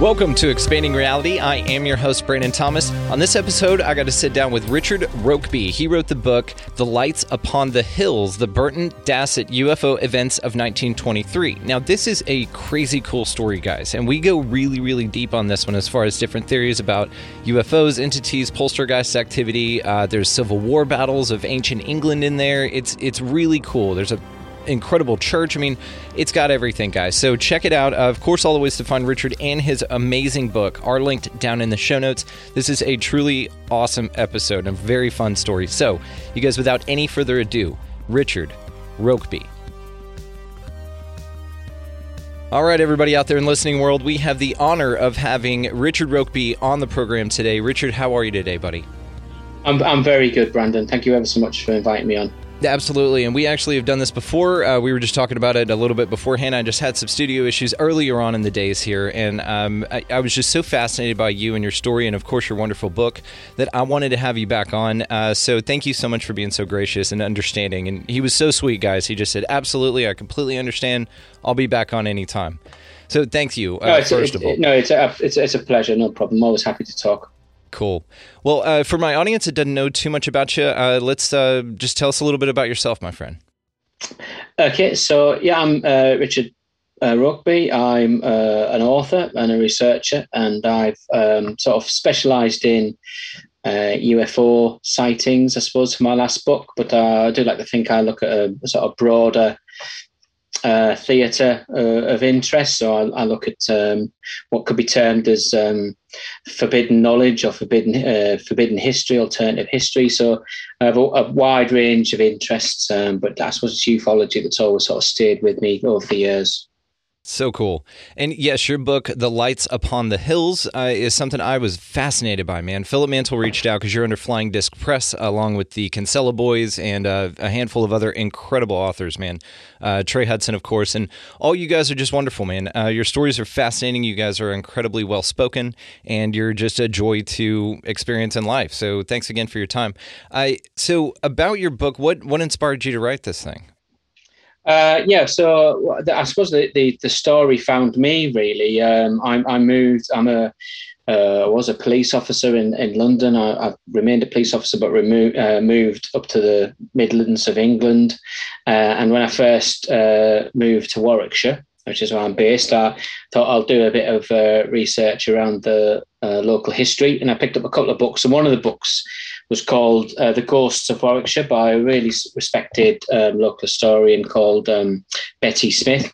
Welcome to Expanding Reality. I am your host, Brandon Thomas. On this episode, I got to sit down with Richard Rokeby. He wrote the book, The Lights Upon the Hills The Burton Dassett UFO Events of 1923. Now, this is a crazy cool story, guys, and we go really, really deep on this one as far as different theories about UFOs, entities, poltergeist activity. Uh, there's Civil War battles of ancient England in there. It's, it's really cool. There's a incredible church. I mean, it's got everything, guys. So check it out. Of course, all the ways to find Richard and his amazing book are linked down in the show notes. This is a truly awesome episode and a very fun story. So, you guys, without any further ado, Richard Rokeby. All right, everybody out there in listening world, we have the honor of having Richard Rokeby on the program today. Richard, how are you today, buddy? I'm, I'm very good, Brandon. Thank you ever so much for inviting me on. Absolutely, and we actually have done this before. Uh, we were just talking about it a little bit beforehand. I just had some studio issues earlier on in the days here, and um, I, I, was just so fascinated by you and your story, and of course your wonderful book, that I wanted to have you back on. Uh, so thank you so much for being so gracious and understanding. And he was so sweet, guys. He just said, "Absolutely, I completely understand. I'll be back on anytime." So thank you. Uh, no, first a, of all, no, it's a, it's, it's a pleasure. No problem. I'm always happy to talk. Cool. Well, uh, for my audience that doesn't know too much about you, uh, let's uh, just tell us a little bit about yourself, my friend. Okay, so yeah, I'm uh, Richard uh, Rokeby. I'm uh, an author and a researcher, and I've um, sort of specialised in UFO sightings, I suppose, for my last book. But I do like to think I look at a sort of broader uh, theatre uh, of interest. So I, I look at um, what could be termed as um, forbidden knowledge or forbidden uh, forbidden history, alternative history. So I have a, a wide range of interests, um, but suppose it's ufology that's always sort of stayed with me over the years. So cool. And yes, your book, The Lights Upon the Hills, uh, is something I was fascinated by, man. Philip Mantle reached out because you're under Flying Disc Press, along with the Kinsella Boys and uh, a handful of other incredible authors, man. Uh, Trey Hudson, of course. And all you guys are just wonderful, man. Uh, your stories are fascinating. You guys are incredibly well spoken, and you're just a joy to experience in life. So thanks again for your time. I So, about your book, what, what inspired you to write this thing? Uh, yeah, so I suppose the, the, the story found me really. Um, I, I, moved. I'm a uh, was a police officer in, in London. I, have remained a police officer, but remo- uh, moved up to the Midlands of England. Uh, and when I first uh, moved to Warwickshire, which is where I'm based, I thought I'll do a bit of uh, research around the local history. And I picked up a couple of books, and one of the books was called uh, The Ghosts of Warwickshire by a really respected um, local historian called um, Betty Smith.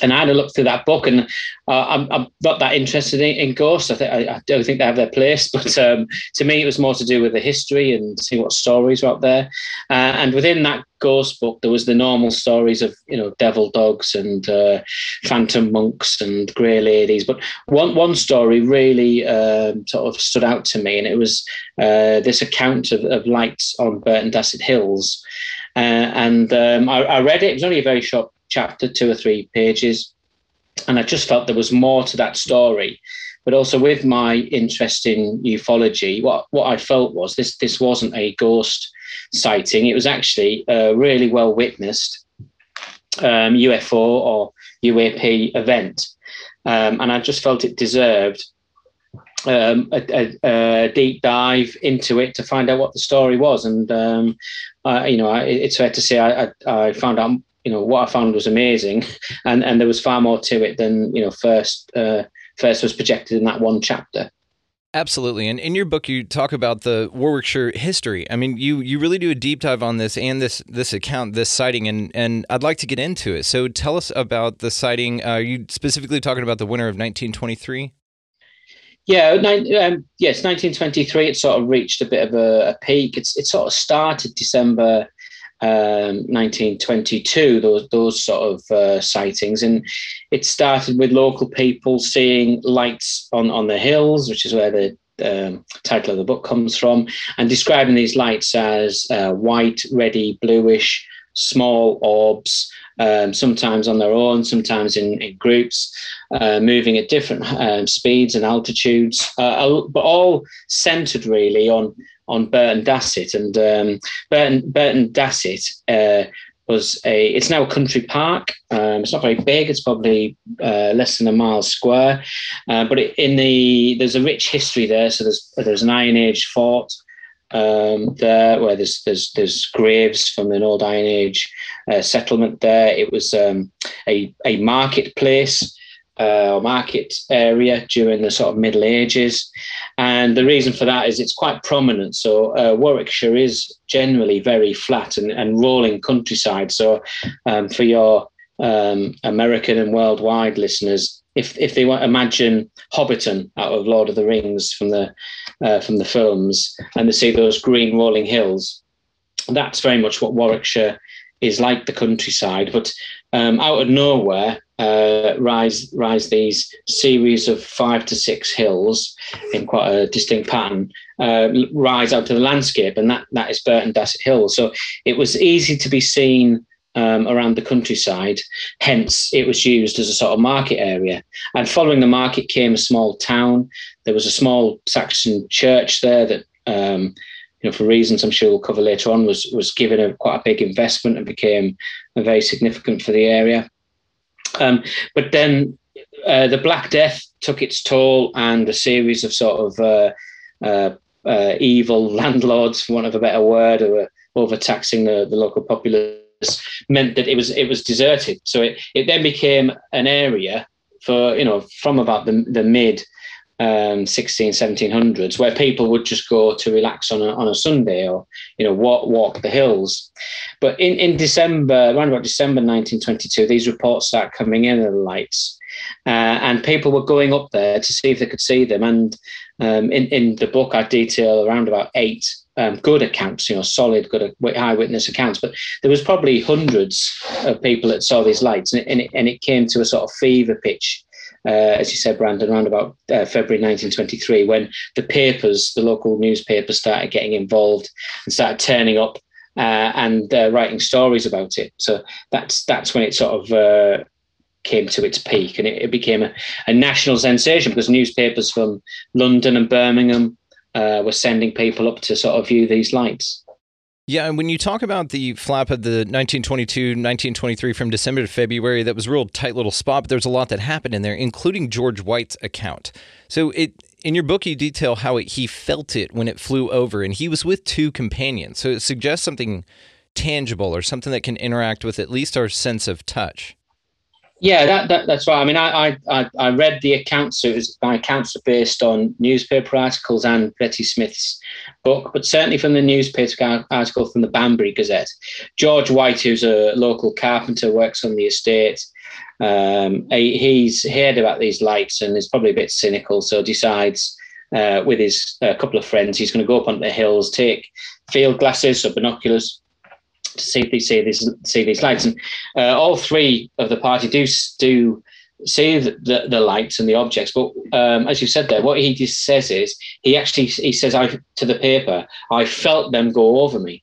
And I had a look through that book, and uh, I'm, I'm, not that interested in, in ghosts. I, think, I, I, don't think they have their place, but um, to me, it was more to do with the history and see what stories were out there. Uh, and within that ghost book, there was the normal stories of you know devil dogs and uh, phantom monks and grey ladies. But one one story really um, sort of stood out to me, and it was uh, this account of, of lights on Burton Dassett Hills. Uh, and um, I, I read it. It was only a very short chapter, two or three pages. And I just felt there was more to that story. But also with my interest in ufology, what, what I felt was this this wasn't a ghost sighting. It was actually a really well witnessed um, UFO or UAP event. Um, and I just felt it deserved um, a, a, a, deep dive into it to find out what the story was. And um, you know, I, it's fair to say I, I, found out you know what I found was amazing, and and there was far more to it than you know first uh, first was projected in that one chapter. Absolutely. And in your book, you talk about the Warwickshire history. I mean, you, you really do a deep dive on this and this this account, this sighting, and, and I'd like to get into it. So tell us about the sighting. Uh, are you specifically talking about the winter of 1923? Yeah, nine, um, yes, 1923. It sort of reached a bit of a, a peak. It's it sort of started December um, 1922. Those those sort of uh, sightings, and it started with local people seeing lights on on the hills, which is where the um, title of the book comes from, and describing these lights as uh, white, reddy, bluish, small orbs um, sometimes on their own, sometimes in, in groups, uh, moving at different um, speeds and altitudes, uh, but all centered really on on Burton Dassett. And um, Burton Burton Dassett uh, was a. It's now a country park. Um, it's not very big. It's probably uh, less than a mile square, uh, but it, in the there's a rich history there. So there's there's an Iron Age fort um, there, where there's there's there's graves from an old Iron Age uh, settlement there. It was um, a a marketplace uh, market area during the sort of Middle Ages, and the reason for that is it's quite prominent. So uh, Warwickshire is generally very flat and, and rolling countryside. So um, for your um, American and worldwide listeners, if if they want imagine Hobbiton out of Lord of the Rings from the uh, from the films, and they see those green rolling hills, that's very much what Warwickshire is like the countryside. But um, out of nowhere uh, rise rise these series of five to six hills in quite a distinct pattern. Uh, rise out to the landscape, and that that is Burton Dassett Hill. So it was easy to be seen um, around the countryside. Hence, it was used as a sort of market area. And following the market came a small town. There was a small Saxon church there that, um, you know, for reasons I'm sure we'll cover later on, was was given a quite a big investment and became very significant for the area. Um, but then uh, the Black Death took its toll, and a series of sort of uh, uh, uh evil landlords, for want of a better word, who were overtaxing the, the local populace meant that it was it was deserted. So it, it then became an area for you know from about the the mid um, 16 1700s where people would just go to relax on a, on a Sunday or you know walk walk the hills. But in in December around about December 1922, these reports start coming in of the lights. Uh, and people were going up there to see if they could see them. And um, in, in the book, I detail around about eight um, good accounts, you know, solid, good eyewitness accounts. But there was probably hundreds of people that saw these lights, and it, and it came to a sort of fever pitch. Uh, as you said, Brandon, around about uh, February 1923, when the papers, the local newspapers, started getting involved and started turning up uh, and writing stories about it. So that's that's when it sort of uh, came to its peak, and it, it became a, a, national sensation because newspapers from London and Birmingham uh, were sending people up to sort of view these lights. Yeah, and when you talk about the flap of the 1922, 1923 from December to February, that was a real tight little spot, but there's a lot that happened in there, including George White's account. So it in your book you detail how it, he felt it when it flew over, and he was with two companions. So it suggests something tangible or something that can interact with at least our sense of touch. Yeah, that, that, that's right. I mean, I, I I read the accounts. So it was, my accounts are based on newspaper articles and Betty Smith's book, but certainly from the newspaper article from the Banbury Gazette. George White, who's a local carpenter, works on the estate. Um, he's heard about these lights and is probably a bit cynical, so decides uh, with his uh, couple of friends he's going to go up onto the hills, take field glasses or binoculars, to see if they see these see these lights. And uh, all three of the party do do see the, the, lights and the objects. But um, as you said there, what he just says is he actually he says I to the paper I felt them go over me.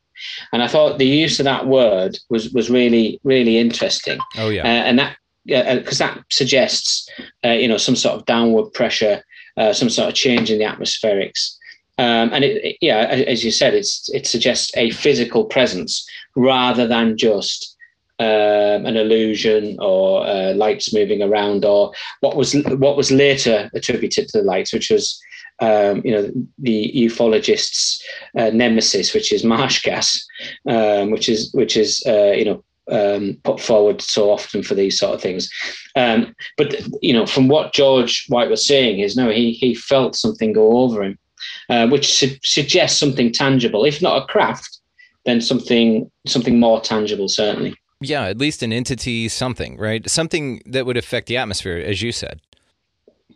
And I thought the use of that word was was really really interesting. Oh yeah, uh, and that because uh, that suggests uh, you know some sort of downward pressure, uh, some sort of change in the atmospherics. Um, and it, it, yeah, as you said, it's it suggests a physical presence rather than just um, an illusion or uh, lights moving around, or what was what was later attributed to the lights, which was um, you know the ufologists' uh, nemesis, which is marsh gas, um, which is which is uh, you know um, put forward so often for these sort of things. Um, but you know, from what George White was saying, is no, he he felt something go over him, uh, which su- suggests something tangible, if not a craft, then something something more tangible, certainly. Yeah, at least an entity, something, right? Something that would affect the atmosphere, as you said.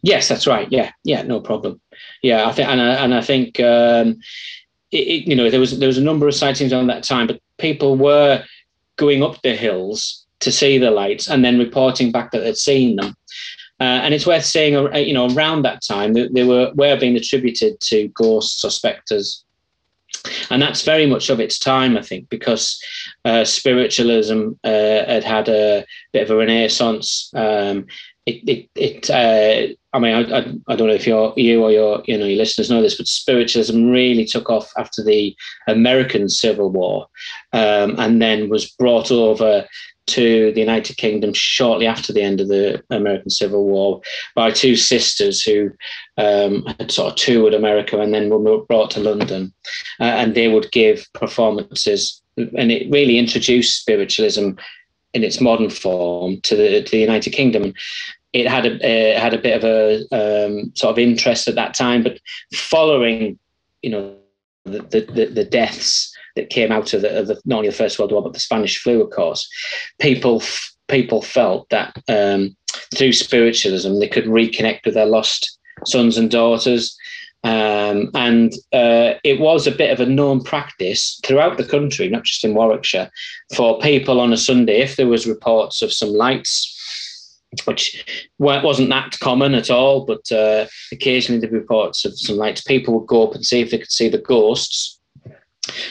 Yes, that's right. Yeah, yeah, no problem. Yeah, I think, and I, and I think, um, it, it, you know, there was there was a number of sightings on that time, but people were going up the hills to see the lights and then reporting back that they'd seen them. Uh, and it's worth saying, uh, you know, around that time, they, they were were being attributed to ghosts or spectres. And that's very much of its time, I think, because uh, spiritualism uh, had had a bit of a renaissance. Um, it, it, it uh, I mean, I, I, I, don't know if you you or your, you know, your listeners know this, but spiritualism really took off after the American Civil War, um, and then was brought over to the United Kingdom shortly after the end of the American Civil War by two sisters who um, had sort of toured America and then were brought to London, uh, and they would give performances, and it really introduced spiritualism in its modern form to the to the United Kingdom. It had a uh, had a bit of a um, sort of interest at that time, but following, you know, the the, the deaths that came out of the, of the, not only the First World War but the Spanish flu, of course, people people felt that um, through spiritualism they could reconnect with their lost sons and daughters. Um, and uh, it was a bit of a known practice throughout the country, not just in Warwickshire, for people on a Sunday, if there was reports of some lights, which wasn't that common at all, but uh, occasionally the reports of some lights, people would go up and see if they could see the ghosts,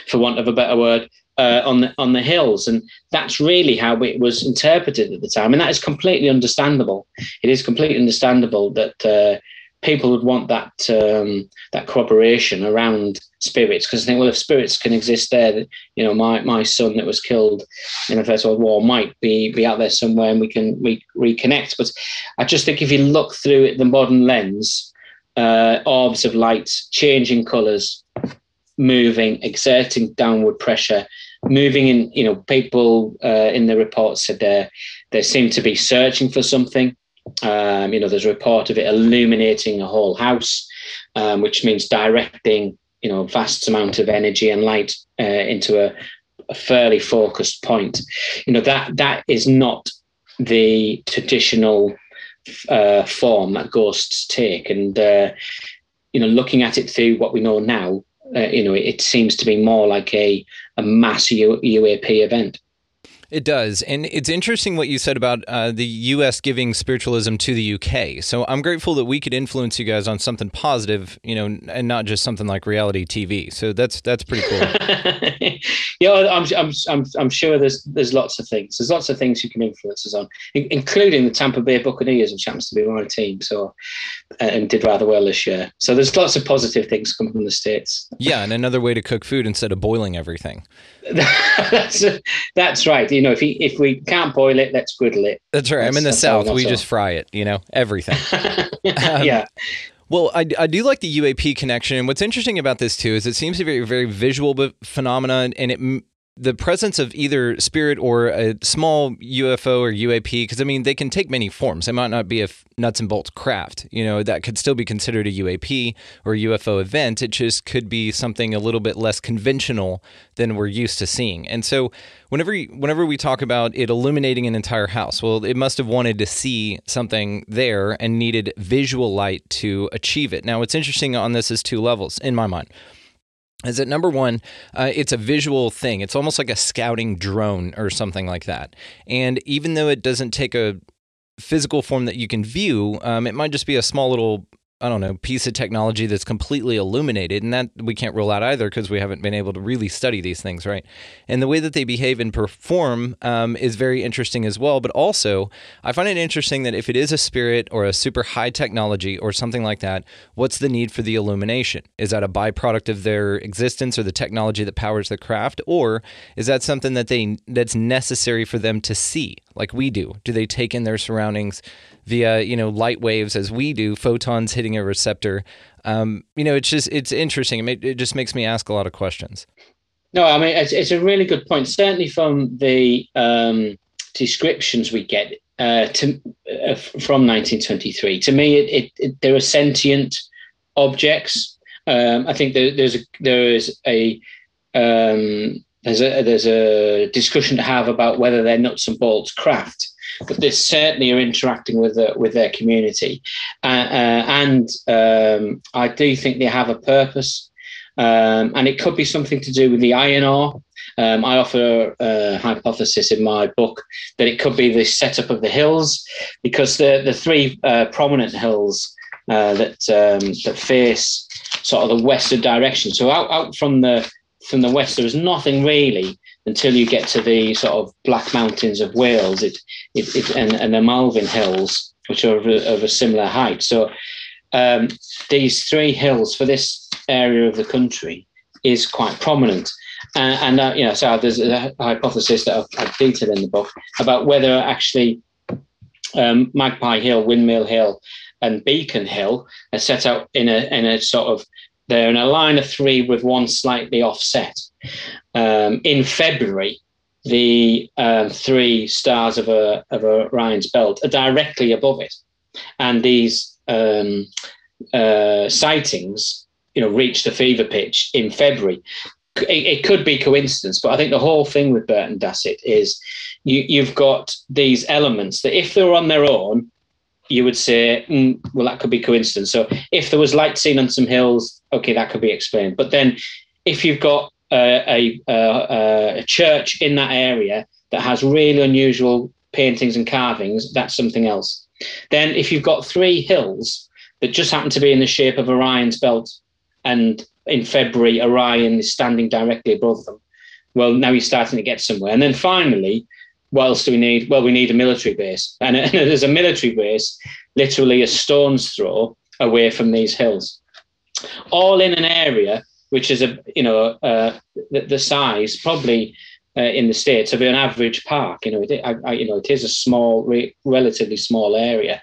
for want of a better word, uh, on the on the hills, and that's really how it was interpreted at the time, and that is completely understandable. It is completely understandable that uh, people would want that um, that corroboration around spirits because I think, well, if spirits can exist there, you know, my my son that was killed in the First World War might be be out there somewhere, and we can we reconnect. But I just think if you look through it, the modern lens, uh, orbs of light, changing colours, moving, exerting downward pressure. Moving in, you know, people uh, in the report said they they seem to be searching for something um, you know, there's a report of it illuminating a whole house, um, which means directing, you know, vast amount of energy and light uh, into a, a, fairly focused point. You know, that that is not the traditional uh, form that ghosts take. And, uh, you know, looking at it through what we know now, uh, you know, it, it, seems to be more like a, a mass U- UAP event. It does. And it's interesting what you said about uh, the U.S. giving spiritualism to the U.K. So I'm grateful that we could influence you guys on something positive, you know, and not just something like reality TV. So that's that's pretty cool. yeah, I'm, I'm, I'm, I'm sure there's there's lots of things. There's lots of things you can influence us on, including the Tampa Bay Buccaneers, which happens to be my team. So and did rather well this year. So there's lots of positive things coming from the states. Yeah, and another way to cook food instead of boiling everything. That's that's right. You know, if he, if we can't boil it, let's griddle it. That's right. That's, I'm in the south. We just fry it. You know, everything. um, yeah. Well, I, I do like the UAP connection. And what's interesting about this too is it seems to be a very visual phenomenon, and it the presence of either spirit or a small UFO or UAP, because I mean, they can take many forms. It might not be a nuts and bolts craft, you know, that could still be considered a UAP or UFO event. It just could be something a little bit less conventional than we're used to seeing. And so, whenever whenever we talk about it illuminating an entire house, well, it must have wanted to see something there and needed visual light to achieve it. Now, what's interesting on this is two levels in my mind is that number one, uh, it's a visual thing. It's almost like a scouting drone or something like that. And even though it doesn't take a physical form that you can view, um, it might just be a small little I don't know, piece of technology that's completely illuminated. And that we can't rule out either because we haven't been able to really study these things, right? And the way that they behave and perform um, is very interesting as well. But also, I find it interesting that if it is a spirit or a super high technology or something like that, what's the need for the illumination? Is that a byproduct of their existence or the technology that powers the craft? Or is that something that they that's necessary for them to see, like we do? Do they take in their surroundings? via you know light waves as we do, photons hitting a receptor. Um, you know, it's just it's interesting. It, it just makes me ask a lot of questions. No, I mean it's, it's a really good point. Certainly from the um, descriptions we get uh, to, uh, from 1923, to me, it, it, it, there are sentient objects. Um, I think there, there's a, there is a um, there's a there's a discussion to have about whether they're nuts and bolts craft, but they certainly are interacting with the, with their community, uh, uh, and um, I do think they have a purpose. Um, and it could be something to do with the iron. Um, I offer a hypothesis in my book that it could be the setup of the hills, because the the three uh, prominent hills uh, that um, that face sort of the western direction. So out, out from the from the west, there was nothing really until you get to the sort of Black Mountains of Wales, it, it, it and, and the Malvern Hills, which are of a, of a similar height. So um, these three hills for this area of the country is quite prominent. Uh, and uh, you know, so there's a hypothesis that I've, I've detailed in the book about whether actually um, Magpie Hill, Windmill Hill, and Beacon Hill are set out in a in a sort of they're in a line of three with one slightly offset. Um, in February, the um, three stars of a of Orion's belt are directly above it, and these um, uh, sightings, you know, reached a fever pitch in February. It, it, could be coincidence, but I think the whole thing with Burton Dassett is you, you've got these elements that, if they were on their own, you would say, mm, well, that could be coincidence. So if there was light seen on some hills, okay, that could be explained. But then if you've got a, a church in that area that has really unusual paintings and carvings, that's something else. Then if you've got three hills that just happen to be in the shape of Orion's belt, and in February Orion is standing directly above them, well, now you're starting to get somewhere. And then finally, do we need? Well, we need a military base. And, and there's a military base literally a stone's throw away from these hills, all in an area which is a you know uh, the, the, size probably uh, in the states of an average park. You know, it, I, I, you know, it is a small, re- relatively small area.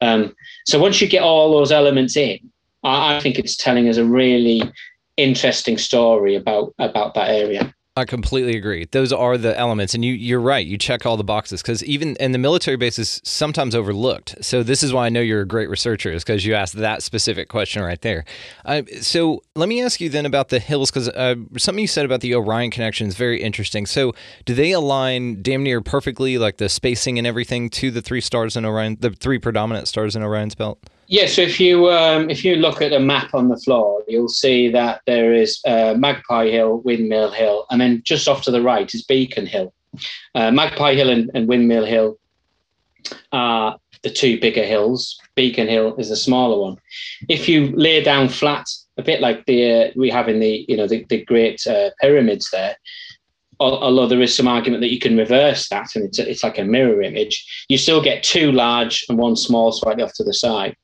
Um, so once you get all those elements in, I, I think it's telling us a really interesting story about about that area. I completely agree. Those are the elements, and you you're right. You check all the boxes because even and the military base is sometimes overlooked. So this is why I know you're a great researcher is because you asked that specific question right there. Uh, so let me ask you then about the hills because uh, something you said about the Orion connection is very interesting. So do they align damn near perfectly, like the spacing and everything, to the three stars in Orion, the three predominant stars in Orion's belt? Yeah, so if you um, if you look at a map on the floor, you'll see that there is uh, Magpie Hill, Windmill Hill, and then just off to the right is Beacon Hill. Uh, Magpie Hill and, and, Windmill Hill are the two bigger hills. Beacon Hill is the smaller one. If you lay down flat, a bit like the uh, we have in the you know the, the Great uh, Pyramids there, although there is some argument that you can reverse that and it's, it's like a mirror image, you still get two large and one small slightly off to the side.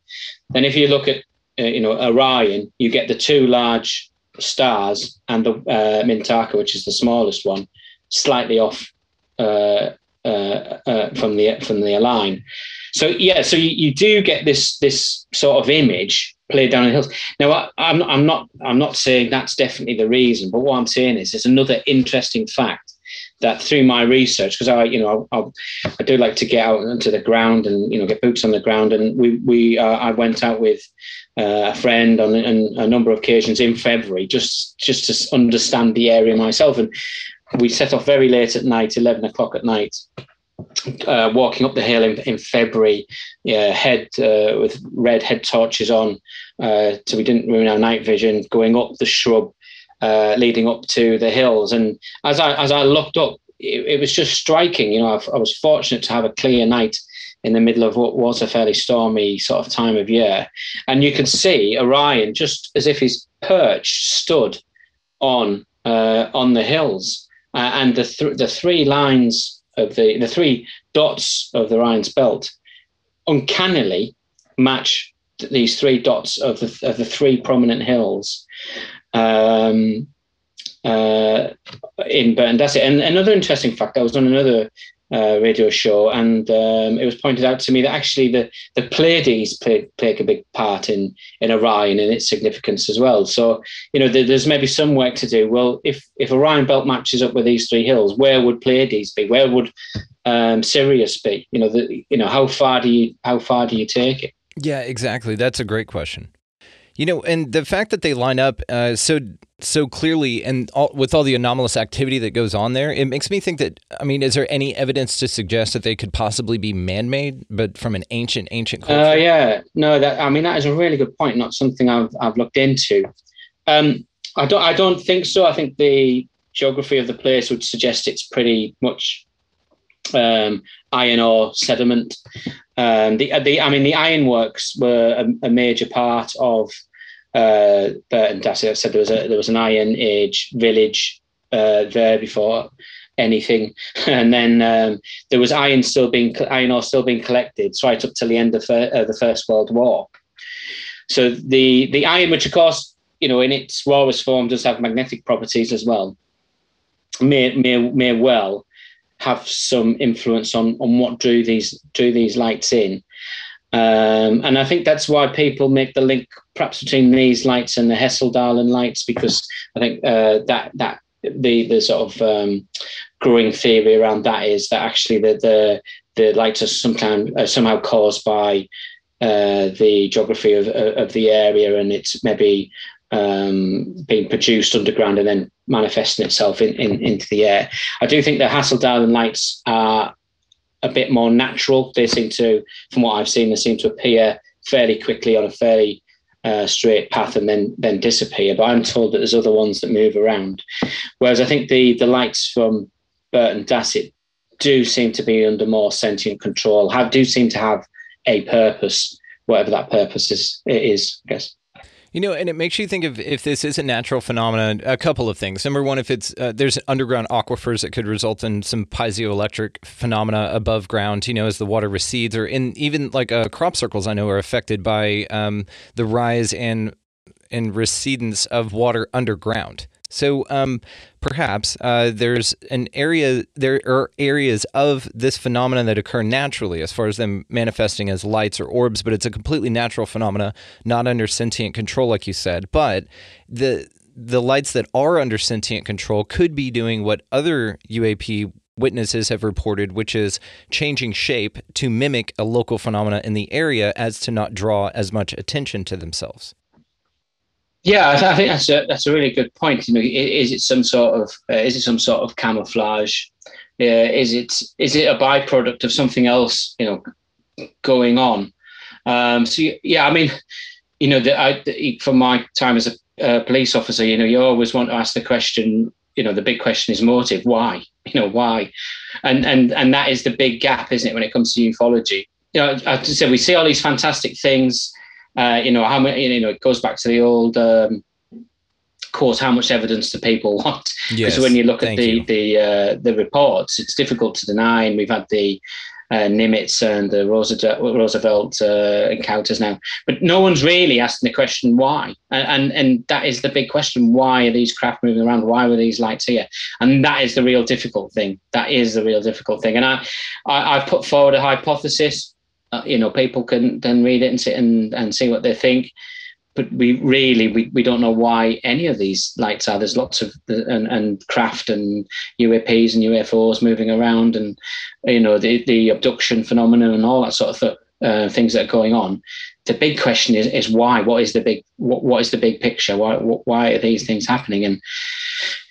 Then if you look at uh, you know Orion, you get the two large stars and the uh, Mintaka, which is the smallest one, slightly off uh, uh, uh from the from the line. So yeah, so you, you do get this this sort of image played down in the hills. Now I, I'm I'm not I'm not saying that's definitely the reason, but what I'm saying is there's another interesting fact that through my research, because I, you know, I, I, do like to get out into the ground and you know get boots on the ground, and we we uh, I went out with uh, a friend on, on, a number of occasions in February just just to understand the area myself, and we set off very late at night, eleven o'clock at night. Uh, walking up the hill in, in February, yeah, head uh, with red head torches on, uh, so we didn't ruin our night vision. Going up the shrub, uh, leading up to the hills. And as I as I looked up, it, it was just striking. You know, I, I, was fortunate to have a clear night in the middle of what was a fairly stormy sort of time of year, and you could see Orion just as if his perch stood on uh, on the hills, uh, and the th- the three lines of the the three dots of the Orion's belt uncannily match these three dots of the, of the three prominent hills um, uh, in Burton Dassett. And another interesting fact, I was on another uh, radio show, and um, it was pointed out to me that actually the the Pleiades play, play a big part in in Orion and its significance as well. So you know, there's maybe some work to do. Well, if if Orion Belt matches up with these three hills, where would Pleiades be? Where would um, Sirius be? You know, the, you know, how far do you how far do you take it? Yeah, exactly. That's a great question. You know, and the fact that they line up uh, so so clearly, and all, with all the anomalous activity that goes on there, it makes me think that. I mean, is there any evidence to suggest that they could possibly be man-made, but from an ancient, ancient Uh, yeah, no, that I mean that is a really good point. Not something I've I've looked into. Um, I don't I don't think so. I think the geography of the place would suggest it's pretty much um, iron ore sediment. Um, the the I mean the ironworks were a, a major part of uh, Burton Dassett. I said there was a there was an Iron Age village uh, there before anything, and then um, there was iron still being iron ore still being collected right up till the end of uh, the First World War. So the the iron, which of course you know in its rawest form does have magnetic properties as well, may may may well have some influence on on what drew these drew these lights in. Um, and I think that's why people make the link perhaps between these lights and the Hesseldalen lights, because I think uh, that that the the sort of um, growing theory around that is that actually the the, the lights are sometimes uh, somehow caused by uh, the geography of, of the area, and it's maybe um, being produced underground and then manifesting itself in, in, into the air. I do think the Hasseldalen lights are a bit more natural. They seem to, from what I've seen, they seem to appear fairly quickly on a fairly uh, straight path and then then disappear. But I'm told that there's other ones that move around. Whereas I think the the lights from Burton Dassett do seem to be under more sentient control. Have do seem to have a purpose, whatever that purpose is. It is, I guess. You know, and it makes you think of if this is a natural phenomenon, a couple of things. Number one, if it's uh, there's underground aquifers that could result in some piezoelectric phenomena above ground, you know, as the water recedes, or in even like uh, crop circles, I know are affected by um, the rise and and recedence of water underground. So um, perhaps uh, there's an area, there are areas of this phenomenon that occur naturally, as far as them manifesting as lights or orbs, but it's a completely natural phenomena, not under sentient control, like you said. But the the lights that are under sentient control could be doing what other UAP witnesses have reported, which is changing shape to mimic a local phenomena in the area as to not draw as much attention to themselves. Yeah, I, th- I think that's a that's a really good point. You know, is, it some sort of uh, is it some sort of camouflage? Uh, is it is it a byproduct of something else? You know, going on. Um, so yeah, I mean, you know, the, I, the, from my time as a uh, police officer, you know, you always want to ask the question. You know, the big question is motive. Why? You know, why? And and and that is the big gap, isn't it, when it comes to ufology? You know, I said, we see all these fantastic things uh, you know how many you know it goes back to the old um, course how much evidence do people want because Yes, when you look at the you. the uh, the reports it's difficult to deny and we've had the uh, Nimitz and the Roosevelt, Roosevelt uh, encounters now, but no one's really asking the question why, and, and and that is the big question: why are these craft moving around? Why were these lights here? And that is the real difficult thing. That is the real difficult thing. And I, I I've put forward a hypothesis uh, you know people can then read it and and, and see what they think. But we really we, we don't know why any of these lights are. There's lots of and, and craft and uaps and ufos moving around and you know the, the abduction phenomenon and all that sort of th- uh, things that are going on. The big question is, is why? What is the big what, what is the big picture? Why why are these things happening? And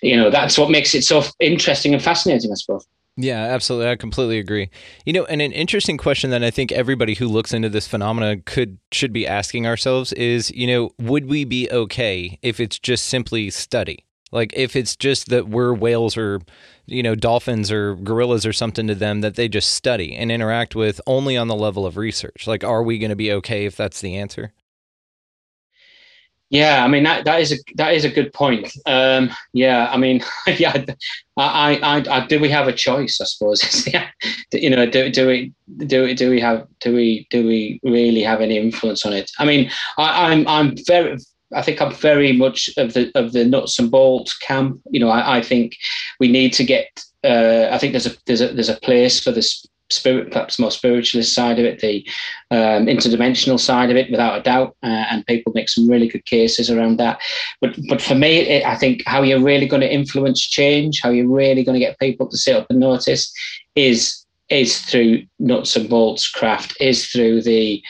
you know that's what makes it so interesting and fascinating i suppose Yeah, absolutely. I completely agree. You know, and an interesting question that I think everybody who looks into this phenomena could should be asking ourselves is, you know, would we be okay if it's just simply study? Like if it's just that we're whales or, you know, dolphins or gorillas or something to them that they just study and interact with only on the level of research. Like are we going to be okay if that's the answer? Yeah, I mean that, that is a that is a good point. Um, yeah, I mean, yeah, I, I, I, do we have a choice? I suppose. yeah, you know, do, do we do do we have do we do we really have any influence on it? I mean, I, I'm I'm very. I think I'm very much of the of the nuts and bolts camp. You know, I, I think we need to get uh, I think there's a there's a there's a place for this spirit, perhaps more spiritualist side of it, the um, interdimensional side of it, without a doubt, uh, and people make some really good cases around that. But but for me, it, I think how you're really going to influence change, how you're really going to get people to sit up and notice, is is through nuts and bolts craft, is through the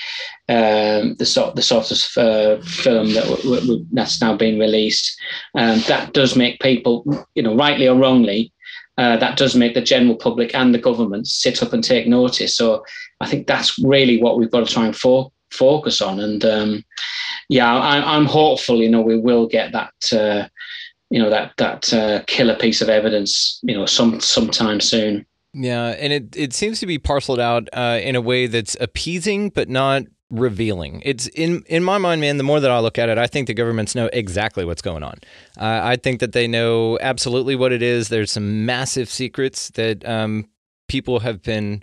um, the sort the sort of uh, film that w- w- that's now been released. Um, that does make people, you know, rightly or wrongly, uh, that does make the general public and the government sit up and take notice. So I think that's really what we've got to try and fo- focus on. And um, yeah, I, am hopeful. You know, we will get that. Uh, you know that that uh, killer piece of evidence. You know, some sometime soon. Yeah, and it it seems to be parceled out uh, in a way that's appeasing, but not revealing. It's in in my mind, man. The more that I look at it, I think the governments know exactly what's going on. Uh, I think that they know absolutely what it is. There's some massive secrets that um, people have been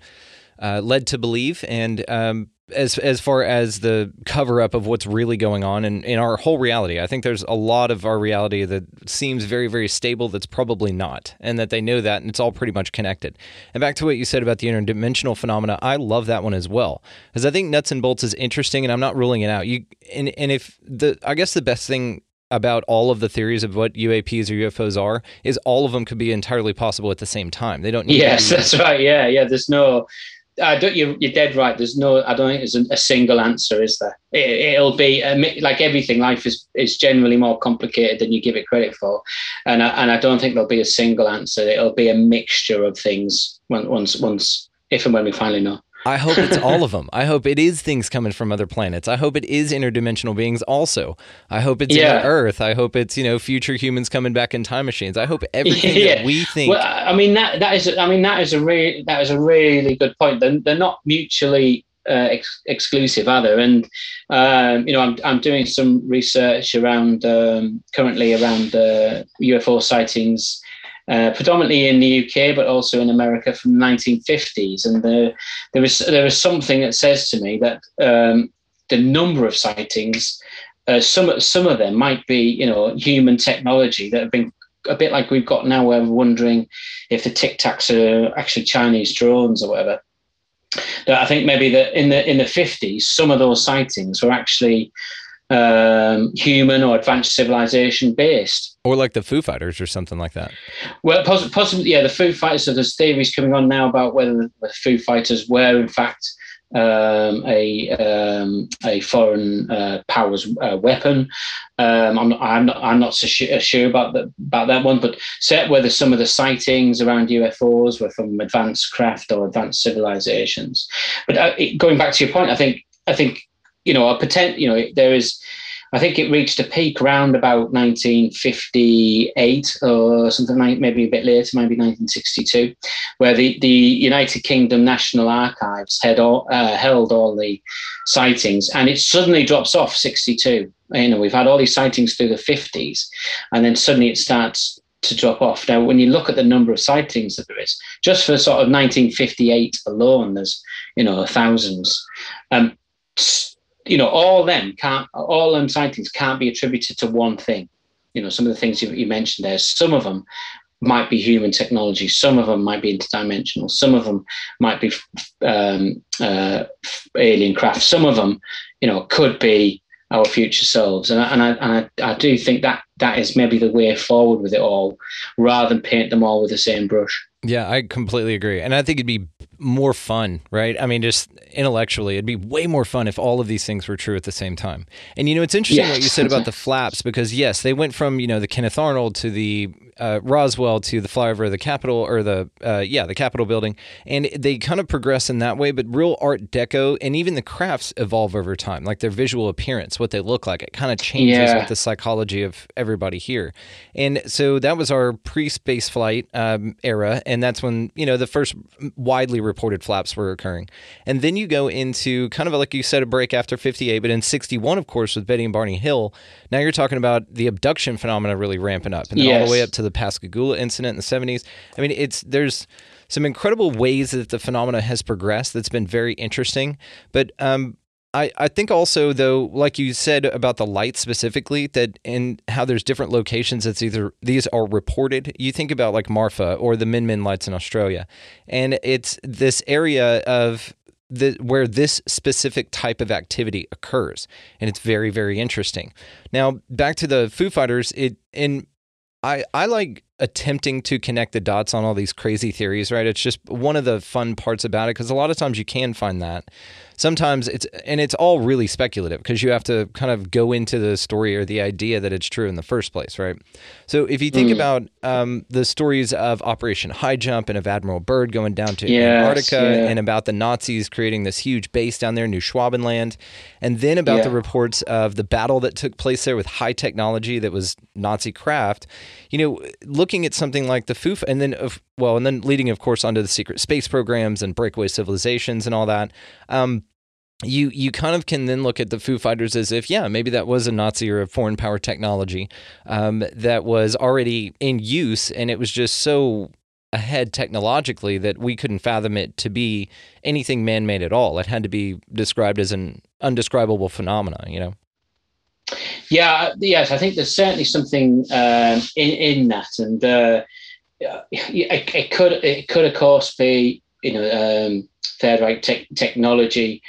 uh, led to believe, and um, as as far as the cover up of what's really going on in, in our whole reality. I think there's a lot of our reality that seems very, very stable that's probably not, and that they know that, and it's all pretty much connected. And back to what you said about the interdimensional phenomena, I love that one as well. Because I think nuts and bolts is interesting and I'm not ruling it out. You and and if the I guess the best thing about all of the theories of what UAPs or UFOs are is all of them could be entirely possible at the same time. They don't need Yes, that's right. Yeah, yeah. There's no I don't. You're, you're dead right. There's no. I don't think there's a, single answer, is there? It, will be uh, like everything. Life is is generally more complicated than you give it credit for, and I, and I don't think there'll be a single answer. It'll be a mixture of things. Once once if and when we finally know. I hope it's all of them. I hope it is things coming from other planets. I hope it is interdimensional beings also. I hope it's yeah. Earth. I hope it's, you know, future humans coming back in time machines. I hope everything yeah. that we think Well, I mean that that is I mean that is a really that is a really good point. They're, they're not mutually uh, ex- exclusive either. And um, you know, I'm I'm doing some research around um, currently around uh, UFO sightings uh, predominantly in the UK, but also in America from the 1950s. And the, there is there is something that says to me that um, the number of sightings, uh, some some of them might be you know human technology that have been a bit like we've got now. Where we're wondering if the Tic Tacs are actually Chinese drones or whatever. That I think maybe that in the in the 50s, some of those sightings were actually um, human or advanced civilization based. Or like the Foo Fighters or something like that. Well, poss- possibly, yeah, the Foo Fighters. So there's theories coming on now about whether the Foo Fighters were, in fact, um, a um, a foreign uh, powers uh, weapon. Um, I'm, not, I'm not I'm not so sure, sure about that about that one, but set whether some of the sightings around UFOs were from advanced craft or advanced civilizations. But uh, going back to your point, I think I think you know, a potent, you know, there is, I think it reached a peak around about 1958 or something like maybe a bit later, maybe 1962, where the, the United Kingdom National Archives had all, uh, held all the sightings, and it suddenly drops off 62. You know, we've had all these sightings through the 50s, and then suddenly it starts to drop off. Now, when you look at the number of sightings that there is, just for sort of 1958 alone, there's you know thousands. Um, you know, all them can't, all them sightings can't be attributed to one thing. You know, some of the things you, you mentioned there, some of them might be human technology, some of them might be interdimensional, some of them might be um, uh, alien craft, some of them, you know, could be our future selves. And and I, and I, I do think that that is maybe the way forward with it all, rather than paint them all with the same brush. Yeah, I completely agree. And I think it'd be more fun, right? I mean, just intellectually, it'd be way more fun if all of these things were true at the same time. And you know, it's interesting yes. what you said about the flaps because yes, they went from you know the Kenneth Arnold to the uh, Roswell to the flyover of the Capitol or the uh, yeah the Capitol building, and they kind of progress in that way. But real Art Deco and even the crafts evolve over time, like their visual appearance, what they look like. It kind of changes yeah. with the psychology of everybody here. And so that was our pre-space flight um, era, and that's when you know the first widely reported flaps were occurring. And then you go into kind of like you said a break after 58, but in 61, of course, with Betty and Barney Hill. Now you're talking about the abduction phenomena really ramping up, and then yes. all the way up to the Pascagoula incident in the 70s. I mean, it's there's some incredible ways that the phenomena has progressed that's been very interesting. But um, I, I think also though, like you said about the light specifically, that and how there's different locations that's either these are reported. You think about like Marfa or the Min Min lights in Australia, and it's this area of the where this specific type of activity occurs, and it's very very interesting. Now back to the Foo Fighters, it in I I like attempting to connect the dots on all these crazy theories, right? It's just one of the fun parts about it because a lot of times you can find that sometimes it's and it's all really speculative because you have to kind of go into the story or the idea that it's true in the first place, right? So if you think mm. about um, the stories of Operation High Jump and of Admiral Byrd going down to yes, Antarctica yeah. and about the Nazis creating this huge base down there, in New Schwabenland, and then about yeah. the reports of the battle that took place there with high technology that was Nazi craft, you know, looking at something like the FUF, and then of well, and then leading, of course, onto the secret space programs and breakaway civilizations and all that. Um, you you kind of can then look at the Foo Fighters as if yeah maybe that was a Nazi or a foreign power technology um, that was already in use and it was just so ahead technologically that we couldn't fathom it to be anything man-made at all. It had to be described as an undescribable phenomena. You know. Yeah. Yes, I think there's certainly something um, in in that, and uh, it, could it could of course be you know um, third Reich te- technology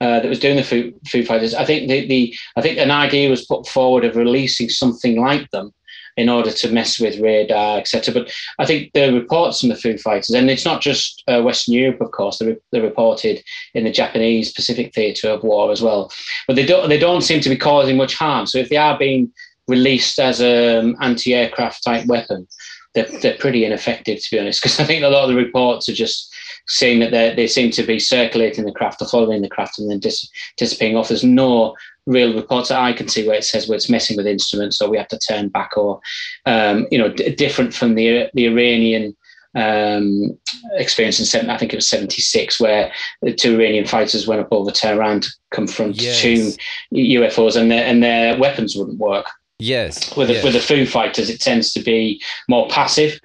uh, that was doing the Foo, Foo Fighters. I think the, the I think an idea was put forward of releasing something like them in order to mess with radar, etc. But I think the reports from the Foo Fighters, and it's not just uh, Western Europe, of course, they're, they're, reported in the Japanese Pacific theatre of war as well. But they don't they don't seem to be causing much harm. So if they are being released as an anti-aircraft type weapon, they're, they're pretty ineffective, to be honest, because I think a lot of the reports are just saying that they seem to be circulating the craft or following the craft and then dis- dissipating off. There's no real reports that I can see where it says where it's messing with instruments or we have to turn back or, um, you know, d- different from the the Iranian um, experience in seven, I think it was 76, where the two Iranian fighters went up over Tehran to confront yes. two UFOs and their, and their weapons wouldn't work. Yes. With the, yes. with the Foo Fighters, it tends to be more passive.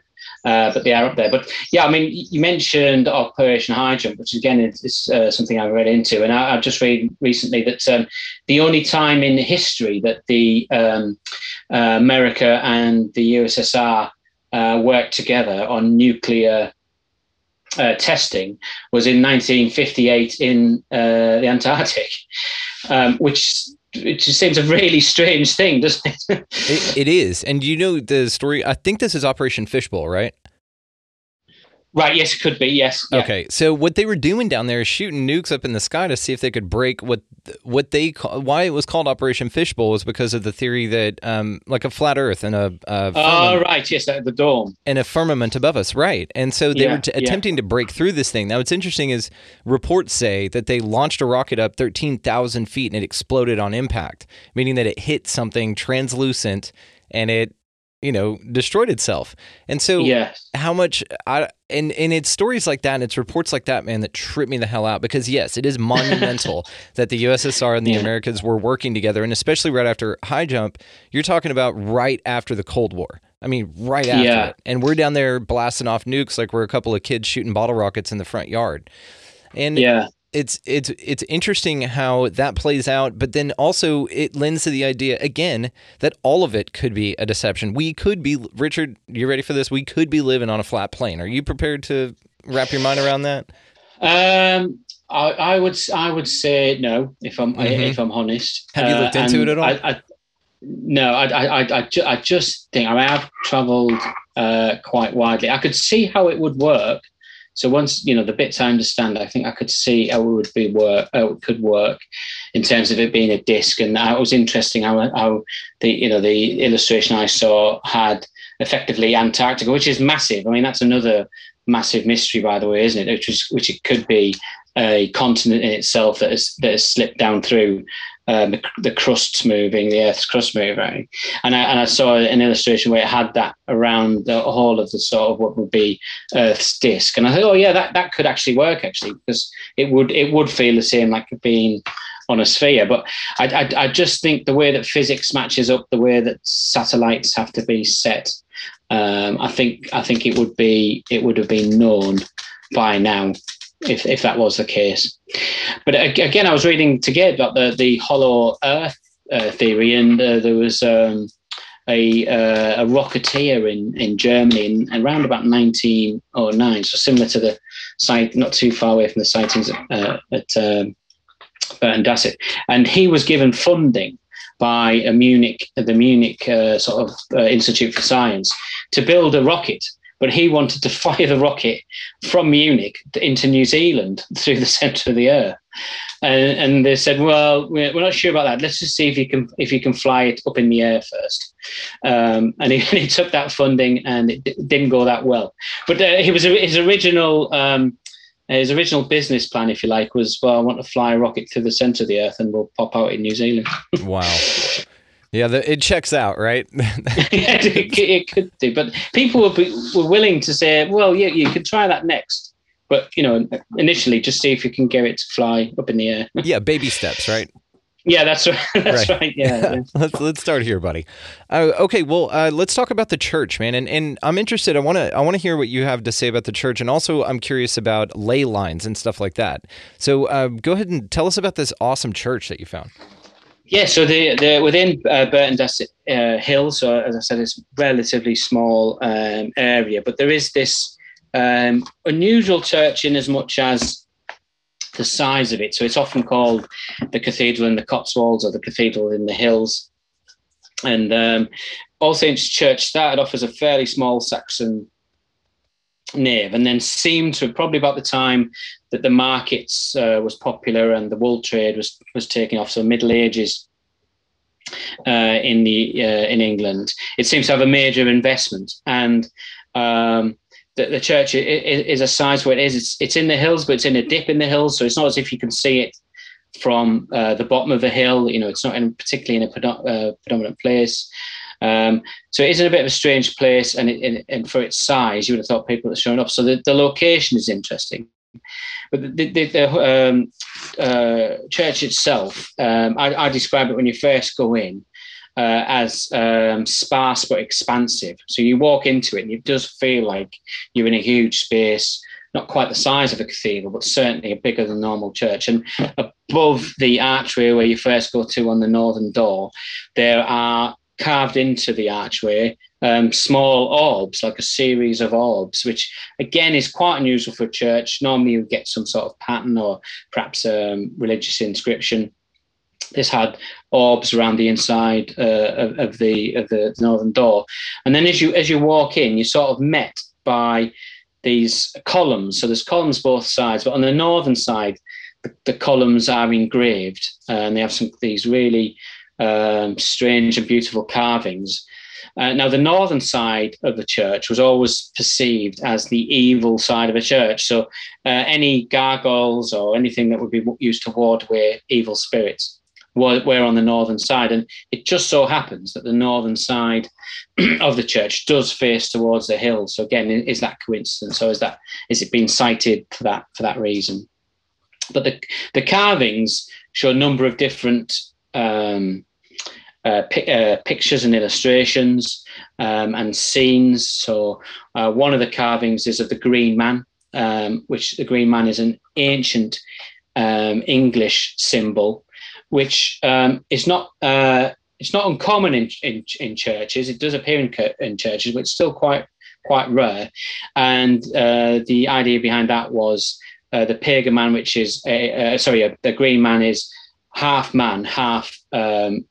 Uh, but they are up there. But yeah, I mean, you mentioned Operation High Jump, which again is, uh, something I've read into, and I, have just read recently that um, the only time in history that the um, uh, America and the USSR uh, worked together on nuclear uh, testing was in 1958 in uh, the Antarctic, um, which it just seems a really strange thing, doesn't it? it? It is, and you know the story. I think this is Operation Fishbowl, right? Right. Yes, it could be. Yes. Yeah. Okay. So what they were doing down there is shooting nukes up in the sky to see if they could break what what they call, why it was called Operation Fishbowl was because of the theory that um like a flat Earth and a, a oh right yes the dome and a firmament above us right and so they yeah, were t- yeah. attempting to break through this thing. Now what's interesting is reports say that they launched a rocket up thirteen thousand feet and it exploded on impact, meaning that it hit something translucent and it you know destroyed itself and so yes. how much i and and it's stories like that and it's reports like that man that trip me the hell out because yes it is monumental that the ussr and the yeah. americans were working together and especially right after high jump you're talking about right after the cold war i mean right after yeah. it and we're down there blasting off nukes like we're a couple of kids shooting bottle rockets in the front yard and yeah it's it's it's interesting how that plays out, but then also it lends to the idea again that all of it could be a deception. We could be Richard. You ready for this? We could be living on a flat plane. Are you prepared to wrap your mind around that? Um, I, I would I would say no if I'm mm-hmm. if I'm honest. Have you looked uh, into it at all? I, I, no, I I I, I, ju- I just think I mean, I've travelled uh, quite widely. I could see how it would work so once you know the bits I understand, I think I could see how it would be work, how it could work in terms of it being a disc. And that was interesting how, how the you know the illustration I saw had effectively Antarctica, which is massive. I mean, that's another massive mystery, by the way, isn't it? Which is which it could be a continent in itself that has that has slipped down through um, the, the crust's moving, the Earth's crust moving, and I, and I saw an illustration where it had that around the whole of the sort of what would be Earth's disk, and I thought, oh yeah, that, that could actually work actually because it would it would feel the same like being on a sphere. But I, I, I just think the way that physics matches up, the way that satellites have to be set, um, I think I think it would be it would have been known by now if if that was the case. but again, I was reading together about the the hollow Earth uh, theory, and uh, there was um, a uh, a rocketeer in in Germany in, around about 1909, so similar to the site, not too far away from the sightings at, at um, Burton Dassett, and he was given funding by a Munich, the Munich uh, sort of uh, Institute for Science, to build a rocket. But he wanted to fire the rocket from Munich into New Zealand through the center of the Earth, and, and they said, "Well, we're, we're, not sure about that. Let's just see if you can if you can fly it up in the air first. Um, and he, he, took that funding, and it d- didn't go that well. But uh, he was his original um, his original business plan, if you like, was well, I want to fly a rocket through the center of the Earth and we'll pop out in New Zealand. wow. Yeah, the, it checks out, right? yeah, it, it, could do, but people were, were willing to say, "Well, yeah, you could try that next." But you know, initially, just see if you can get it to fly up in the air. yeah, baby steps, right? Yeah, that's right. That's right. right. Yeah, yeah. let's let's start here, buddy. Uh, okay, well, uh, let's talk about the church, man. And and I'm interested. I want to I want to hear what you have to say about the church, and also I'm curious about ley lines and stuff like that. So uh, go ahead and tell us about this awesome church that you found. Yeah, so the the within uh, Burton uh, Hill. So as I said, it's a relatively small um, area, but there is this um, unusual church in as much as the size of it. So it's often called the Cathedral in the Cotswolds or the Cathedral in the Hills. And um, All Saints Church started off as a fairly small Saxon nave and then seemed to probably about the time that the markets uh, was popular and the wool trade was was taking off so middle ages uh, in the uh, in England it seems to have a major investment and um, the, the church is a size where it is. It's, it's in the hills, but it's in a dip in the hills, so it's not as if you can see it from uh, the bottom of the hill. You know, it's not in particularly in a uh, predominant place. Um, so it is a bit of a strange place, and, it, and for its size, you would have thought people are showing up. So the, the location is interesting. But the, the, the um, uh, church itself, um, I, I, describe it when you first go in uh, as um, sparse but expansive. So you walk into it and it does feel like you're in a huge space, not quite the size of a cathedral, but certainly a bigger than normal church. And above the archway where you first go to on the northern door, there are carved into the archway um, small orbs, like a series of orbs, which again is quite unusual for a church. Normally you get some sort of pattern or perhaps um, religious inscription this had orbs around the inside uh, of, of, the of the northern door, and then as you as you walk in, you're sort of met by these columns. So there's columns both sides, but on the northern side, the, the columns are engraved, and they have some these really um, strange and beautiful carvings. Uh, now, the northern side of the church was always perceived as the evil side of a church. So, uh, any gargoyles or anything that would be used to ward away evil spirits we're on the northern side. And it just so happens that the northern side of the church does face towards the hill. So again, is that coincidence? or is that is it being sited for that for that reason? But the the carvings show a number of different um, uh, uh, pictures and illustrations um, and scenes. So uh, one of the carvings is of the Green Man, um, which the Green Man is an ancient um, English symbol which um, is not uh, it's not uncommon in, in, in churches. It does appear in, in churches, but it's still quite quite rare. And uh, the idea behind that was uh, the pagan man, which is a, sorry, the green man is half man, half um,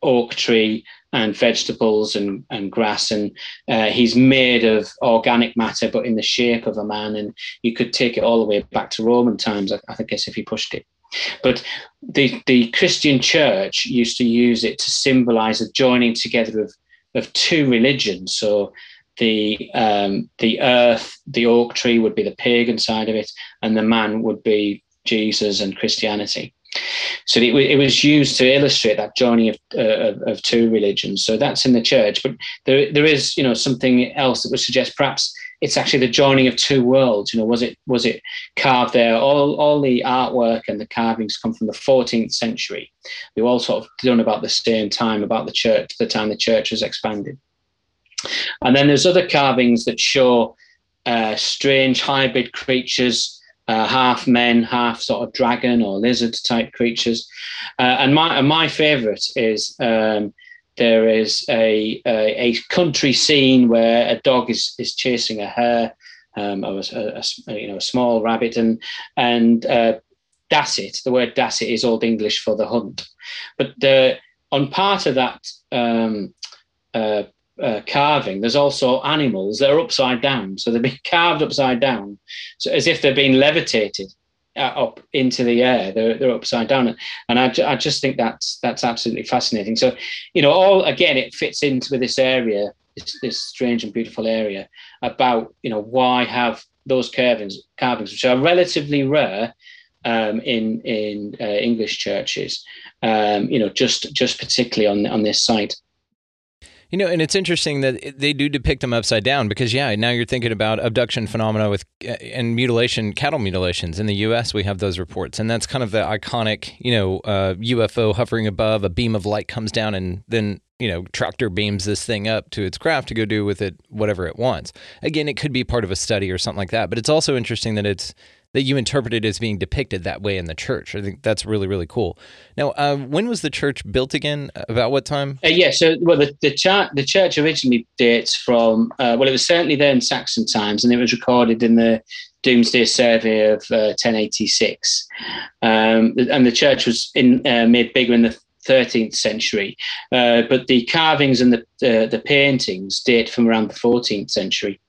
oak tree and vegetables and, and grass. And uh, he's made of organic matter, but in the shape of a man. And you could take it all the way back to Roman times, I, I guess, if you pushed it. But the, the Christian church used to use it to symbolize the joining together of, of two religions. So the um, the earth, the oak tree would be the pagan side of it, and the man would be Jesus and Christianity. So it, it was used to illustrate that joining of, uh, of, of two religions. So that's in the church, but there there is you know something else that would suggest perhaps it's actually the joining of two worlds. You know, was it was it carved there? All all the artwork and the carvings come from the 14th century. They were all sort of done about the same time, about the church, the time the church was expanded. And then there's other carvings that show uh, strange hybrid creatures uh, half men, half sort of dragon or lizard type creatures. Uh, and my my favourite is um, there is a, a, a country scene where a dog is is chasing a hare. Um, or a, a, you know a small rabbit and and uh, Dassett the word Dassett is old English for the hunt, but the, on part of that um, uh, carving, there's also animals that are upside down. So they've been carved upside down, so as if they're being levitated uh, up into the air. They're, they're upside down, and I, I just think that's that's absolutely fascinating. So, you know, all again, it fits into this area, this, this strange and beautiful area about you know why have those carvings carvings which are relatively rare um, in in uh, English churches. Um, you know, just just particularly on on this site. You know, and it's interesting that they do depict them upside down because, yeah, now you're thinking about abduction phenomena with uh, and mutilation, cattle mutilations in the U.S. We have those reports, and that's kind of the iconic, you know, uh, UFO hovering above, a beam of light comes down, and then you know tractor beams this thing up to its craft to go do with it whatever it wants. Again, it could be part of a study or something like that, but it's also interesting that it's that you interpreted as being depicted that way in the church. I think that's really really cool. Now, uh, when was the church built again? About what time? Uh, yeah, so well, the the, church the church originally dates from uh, well, it was certainly there in Saxon times, and it was recorded in the Domesday Survey of 1086. Uh, um, and the church was in uh, made bigger in the 13th century, uh, but the carvings and the the paintings date from around the 14th century.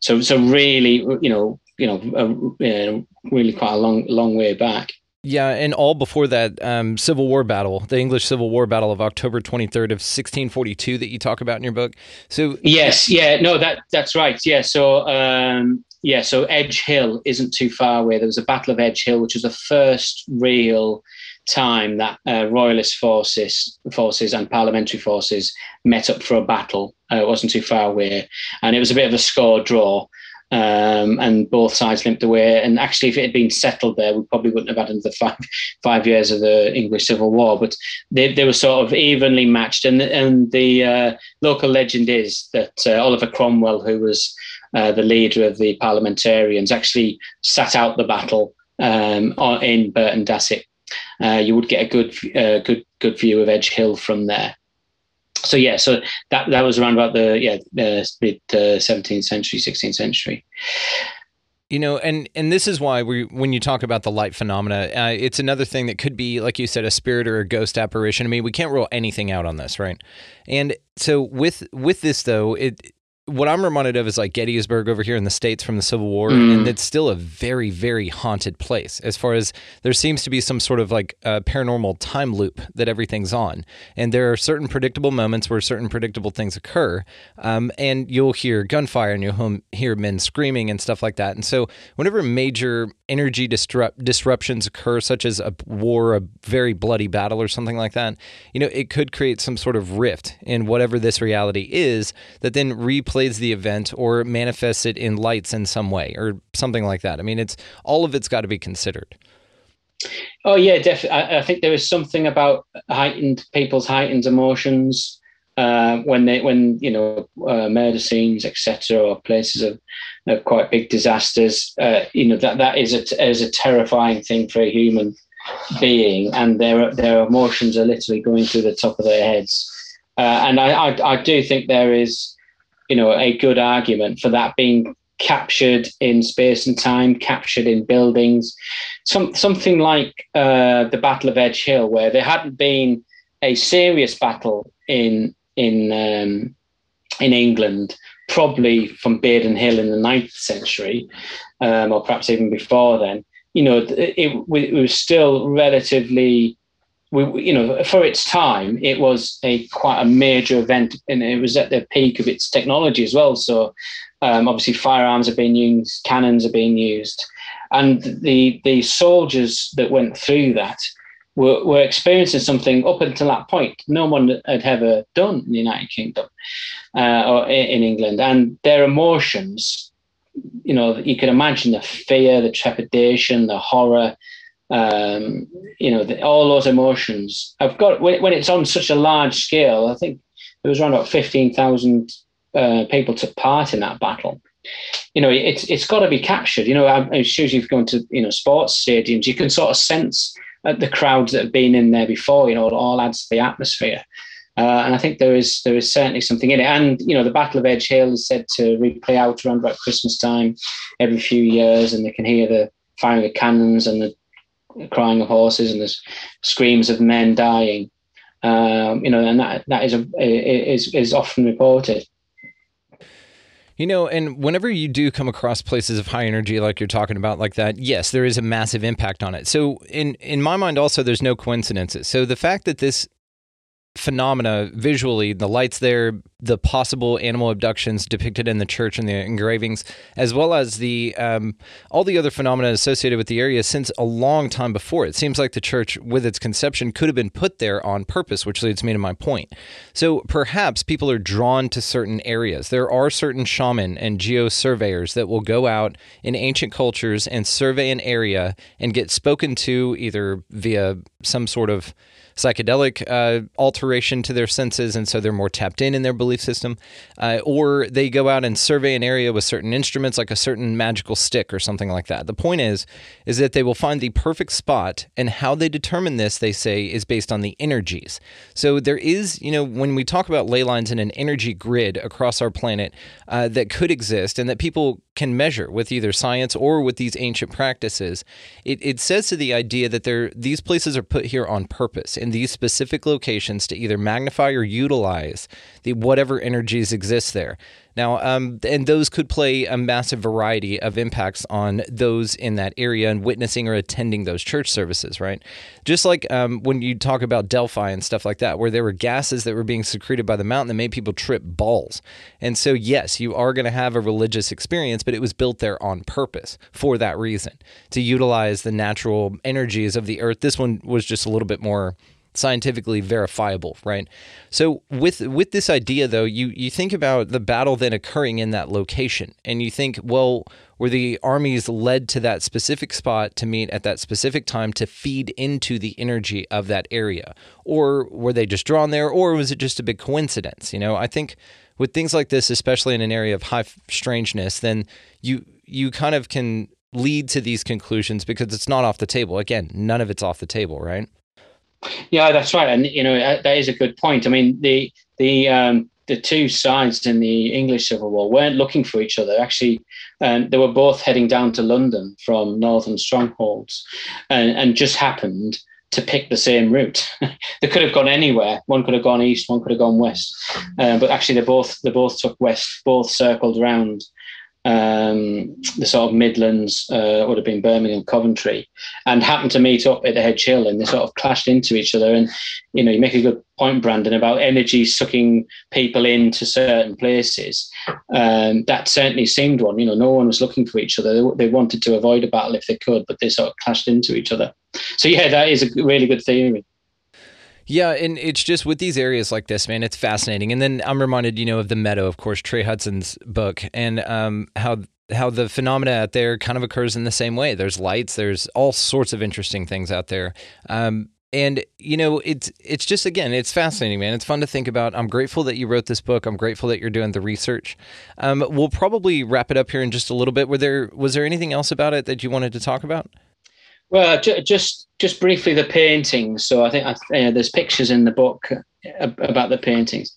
So, so really, you know, you know, uh, really quite a long, long way back. Yeah, and all before that um, Civil War battle, the English Civil War battle of October 23rd of 1642 that you talk about in your book. So yes, yeah, no, that that's right. Yeah, so um, yeah, so Edge Hill isn't too far away. There was a Battle of Edge Hill, which was the first real time that uh, royalist forces, forces and parliamentary forces met up for a battle. Uh, it wasn't too far away, and it was a bit of a score draw. Um, and both sides limped away. And actually, if it had been settled there, we probably wouldn't have had another five five years of the English Civil War. But they, they were sort of evenly matched. And and the uh, local legend is that uh, Oliver Cromwell, who was uh, the leader of the parliamentarians, actually sat out the battle um, in Burton Dassett. Uh, you would get a good uh, good good view of Edge Hill from there so yeah, so that that was around about the yeah the mid uh, seventeenth century, sixteenth century. You know, and and this is why we when you talk about the light phenomena, uh, it's another thing that could be like you said, a spirit or a ghost apparition. I mean, we can't rule anything out on this, right? And so with with this though, it what I'm reminded of is like Gettysburg over here in the States from the Civil War. Mm. And it's still a very, very haunted place as far as there seems to be some sort of like a paranormal time loop that everything's on. And there are certain predictable moments where certain predictable things occur. Um, and you'll hear gunfire and you'll hear men screaming and stuff like that. And so whenever major energy disrupt- disruptions occur, such as a war, a very bloody battle or something like that, you know, it could create some sort of rift in whatever this reality is that then replays the event or manifests it in lights in some way or something like that. I mean, it's all of it's got to be considered. Oh yeah, definitely. I, I, think there is something about heightened people's heightened emotions uh, when they when you know uh, murder scenes, etc., or places of, of quite big disasters. Uh, you know that that is a is a terrifying thing for a human being, and their their emotions are literally going through the top of their heads. Uh, and I, I I do think there is you know, a good argument for that being captured in space and time, captured in buildings. Some, something like uh, the Battle of Edge Hill, where there hadn't been a serious battle in in um, in England, probably from Badon Hill in the 9th century, um, or perhaps even before then. You know, it, it, it was still relatively we, you know, for its time, it was a quite a major event, and it was at the peak of its technology as well. So, um, obviously, firearms are being used, cannons are being used, and the the soldiers that went through that were, were experiencing something up until that point no one had ever done in the United Kingdom uh, or in England, and their emotions. You know, you can imagine the fear, the trepidation, the horror, um, you know, the, all those emotions. I've got when, when, it's on such a large scale. I think there was around about fifteen thousand uh, people took part in that battle you know, it's it's got to be captured. You know, soon as you've gone to you know sports stadiums, you can sort of sense the crowds that have been in there before. You know, it all adds to the atmosphere. Uh, and I think there is there is certainly something in it. And you know, the Battle of Edge Hill is said to replay out around about Christmas time every few years, and they can hear the firing of cannons and the crying of horses and the screams of men dying. Um, you know, and that that is a, is is often reported. You know, and whenever you do come across places of high energy like you're talking about like that, yes, there is a massive impact on it. So in in my mind also there's no coincidences. So the fact that this phenomena visually the lights there the possible animal abductions depicted in the church and the engravings as well as the um, all the other phenomena associated with the area since a long time before. It seems like the church with its conception could have been put there on purpose which leads me to my point. So perhaps people are drawn to certain areas. There are certain shaman and geo surveyors that will go out in ancient cultures and survey an area and get spoken to either via some sort of psychedelic uh, alteration to their senses, and so they're more tapped in in their belief system. Uh, or they go out and survey an area with certain instruments, like a certain magical stick or something like that. The point is, is that they will find the perfect spot, and how they determine this, they say, is based on the energies. So there is, you know, when we talk about ley lines in an energy grid across our planet uh, that could exist, and that people can measure with either science or with these ancient practices, it, it says to the idea that these places are put here on purpose in these specific locations to either magnify or utilize the whatever energies exist there. Now, um, and those could play a massive variety of impacts on those in that area and witnessing or attending those church services, right? Just like um, when you talk about Delphi and stuff like that, where there were gases that were being secreted by the mountain that made people trip balls. And so, yes, you are going to have a religious experience, but it was built there on purpose for that reason to utilize the natural energies of the earth. This one was just a little bit more scientifically verifiable, right? So with with this idea though, you you think about the battle then occurring in that location and you think, well, were the armies led to that specific spot to meet at that specific time to feed into the energy of that area? Or were they just drawn there or was it just a big coincidence? You know, I think with things like this, especially in an area of high strangeness, then you you kind of can lead to these conclusions because it's not off the table. Again, none of it's off the table, right? Yeah, that's right, and you know that is a good point. I mean, the the um, the two sides in the English Civil War weren't looking for each other. Actually, um, they were both heading down to London from northern strongholds, and, and just happened to pick the same route. they could have gone anywhere. One could have gone east, one could have gone west, uh, but actually they both they both took west. Both circled around um, the sort of Midlands, uh, would have been Birmingham, Coventry, and happened to meet up at the Edge Hill, and they sort of clashed into each other. And you know, you make a good point, Brandon, about energy sucking people into certain places. Um, that certainly seemed one. You know, no one was looking for each other. They, they wanted to avoid a battle if they could, but they sort of clashed into each other. So yeah, that is a really good theory. Yeah, and it's just with these areas like this, man, it's fascinating. And then I'm reminded, you know, of the Meadow, of course, Trey Hudson's book, and um, how how the phenomena out there kind of occurs in the same way. There's lights, there's all sorts of interesting things out there. Um, and you know it's it's just again it's fascinating man it's fun to think about i'm grateful that you wrote this book i'm grateful that you're doing the research um, we'll probably wrap it up here in just a little bit were there was there anything else about it that you wanted to talk about well, just just briefly, the paintings. So I think uh, there's pictures in the book about the paintings,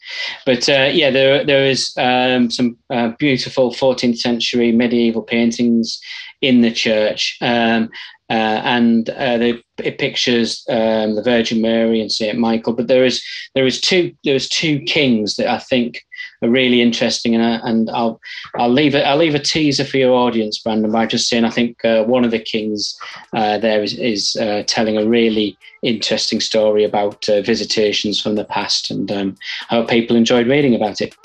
but uh, yeah, there there is um, some uh, beautiful 14th century medieval paintings in the church, um, uh, and uh, the, it pictures um, the Virgin Mary and Saint Michael. But there is there is two there is two kings that I think are really interesting, and, uh, and I'll I'll leave it I'll leave a teaser for your audience, Brandon, by just saying I think uh, one of the kings uh, there is is uh, telling a really interesting story about visitations from the past, and um, I hope people enjoyed reading about it.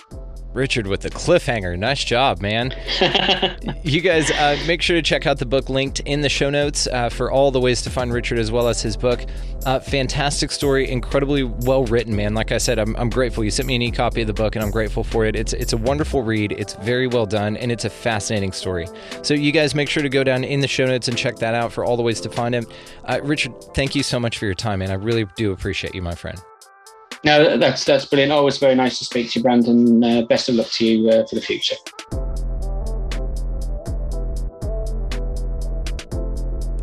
Richard with the cliffhanger. Nice job, man. you guys uh, make sure to check out the book linked in the show notes uh, for all the ways to find Richard as well as his book. Uh, fantastic story, incredibly well written, man. Like I said, I'm, I'm grateful. You sent me an e copy of the book, and I'm grateful for it. It's it's a wonderful read. It's very well done, and it's a fascinating story. So you guys make sure to go down in the show notes and check that out for all the ways to find him. Uh, Richard, thank you so much for your time, man. I really do appreciate you, my friend. No, that's that's brilliant. Always very nice to speak to you, Brandon. Uh, best of luck to you uh, for the future.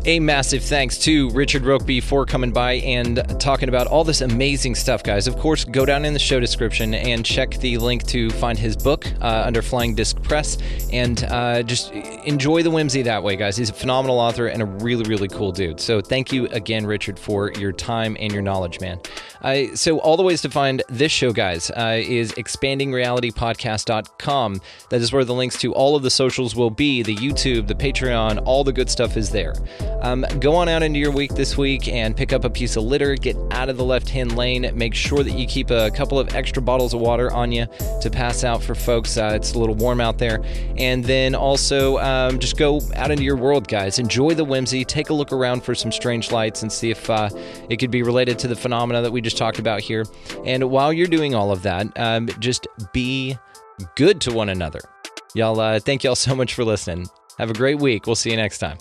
A massive thanks to Richard Rokeby for coming by and talking about all this amazing stuff, guys. Of course, go down in the show description and check the link to find his book uh, under Flying Disk Press and uh, just enjoy the whimsy that way, guys. He's a phenomenal author and a really, really cool dude. So thank you again, Richard, for your time and your knowledge, man. Uh, so all the ways to find this show, guys, uh, is expandingrealitypodcast.com. That is where the links to all of the socials will be the YouTube, the Patreon, all the good stuff is there. Um, go on out into your week this week and pick up a piece of litter, get out of the left hand lane, make sure that you keep a couple of extra bottles of water on you to pass out for folks. Uh, it's a little warm out there. And then also um, just go out into your world, guys. Enjoy the whimsy, take a look around for some strange lights and see if uh, it could be related to the phenomena that we just talked about here. And while you're doing all of that, um, just be good to one another. Y'all, uh, thank y'all so much for listening. Have a great week. We'll see you next time.